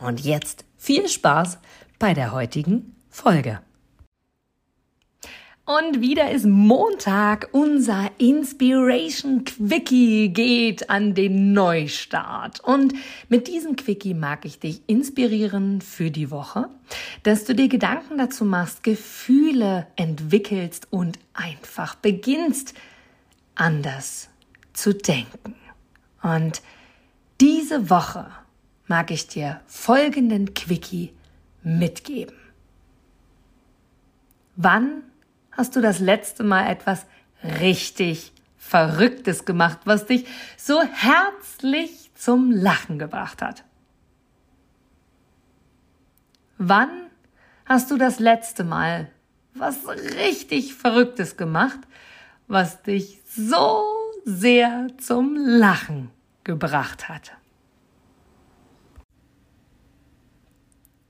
Und jetzt viel Spaß bei der heutigen Folge. Und wieder ist Montag. Unser Inspiration Quickie geht an den Neustart. Und mit diesem Quickie mag ich dich inspirieren für die Woche, dass du dir Gedanken dazu machst, Gefühle entwickelst und einfach beginnst, anders zu denken. Und diese Woche mag ich dir folgenden Quickie mitgeben. Wann hast du das letzte Mal etwas richtig Verrücktes gemacht, was dich so herzlich zum Lachen gebracht hat? Wann hast du das letzte Mal was richtig Verrücktes gemacht, was dich so sehr zum Lachen gebracht hat?